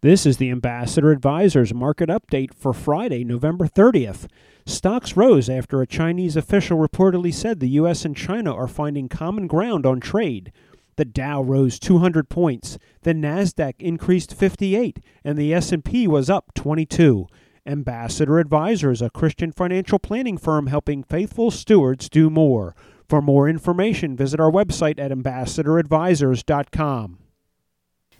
This is the Ambassador Advisors market update for Friday, November 30th. Stocks rose after a Chinese official reportedly said the US and China are finding common ground on trade. The Dow rose 200 points, the Nasdaq increased 58, and the S&P was up 22. Ambassador Advisors, a Christian financial planning firm helping faithful stewards do more. For more information, visit our website at ambassadoradvisors.com.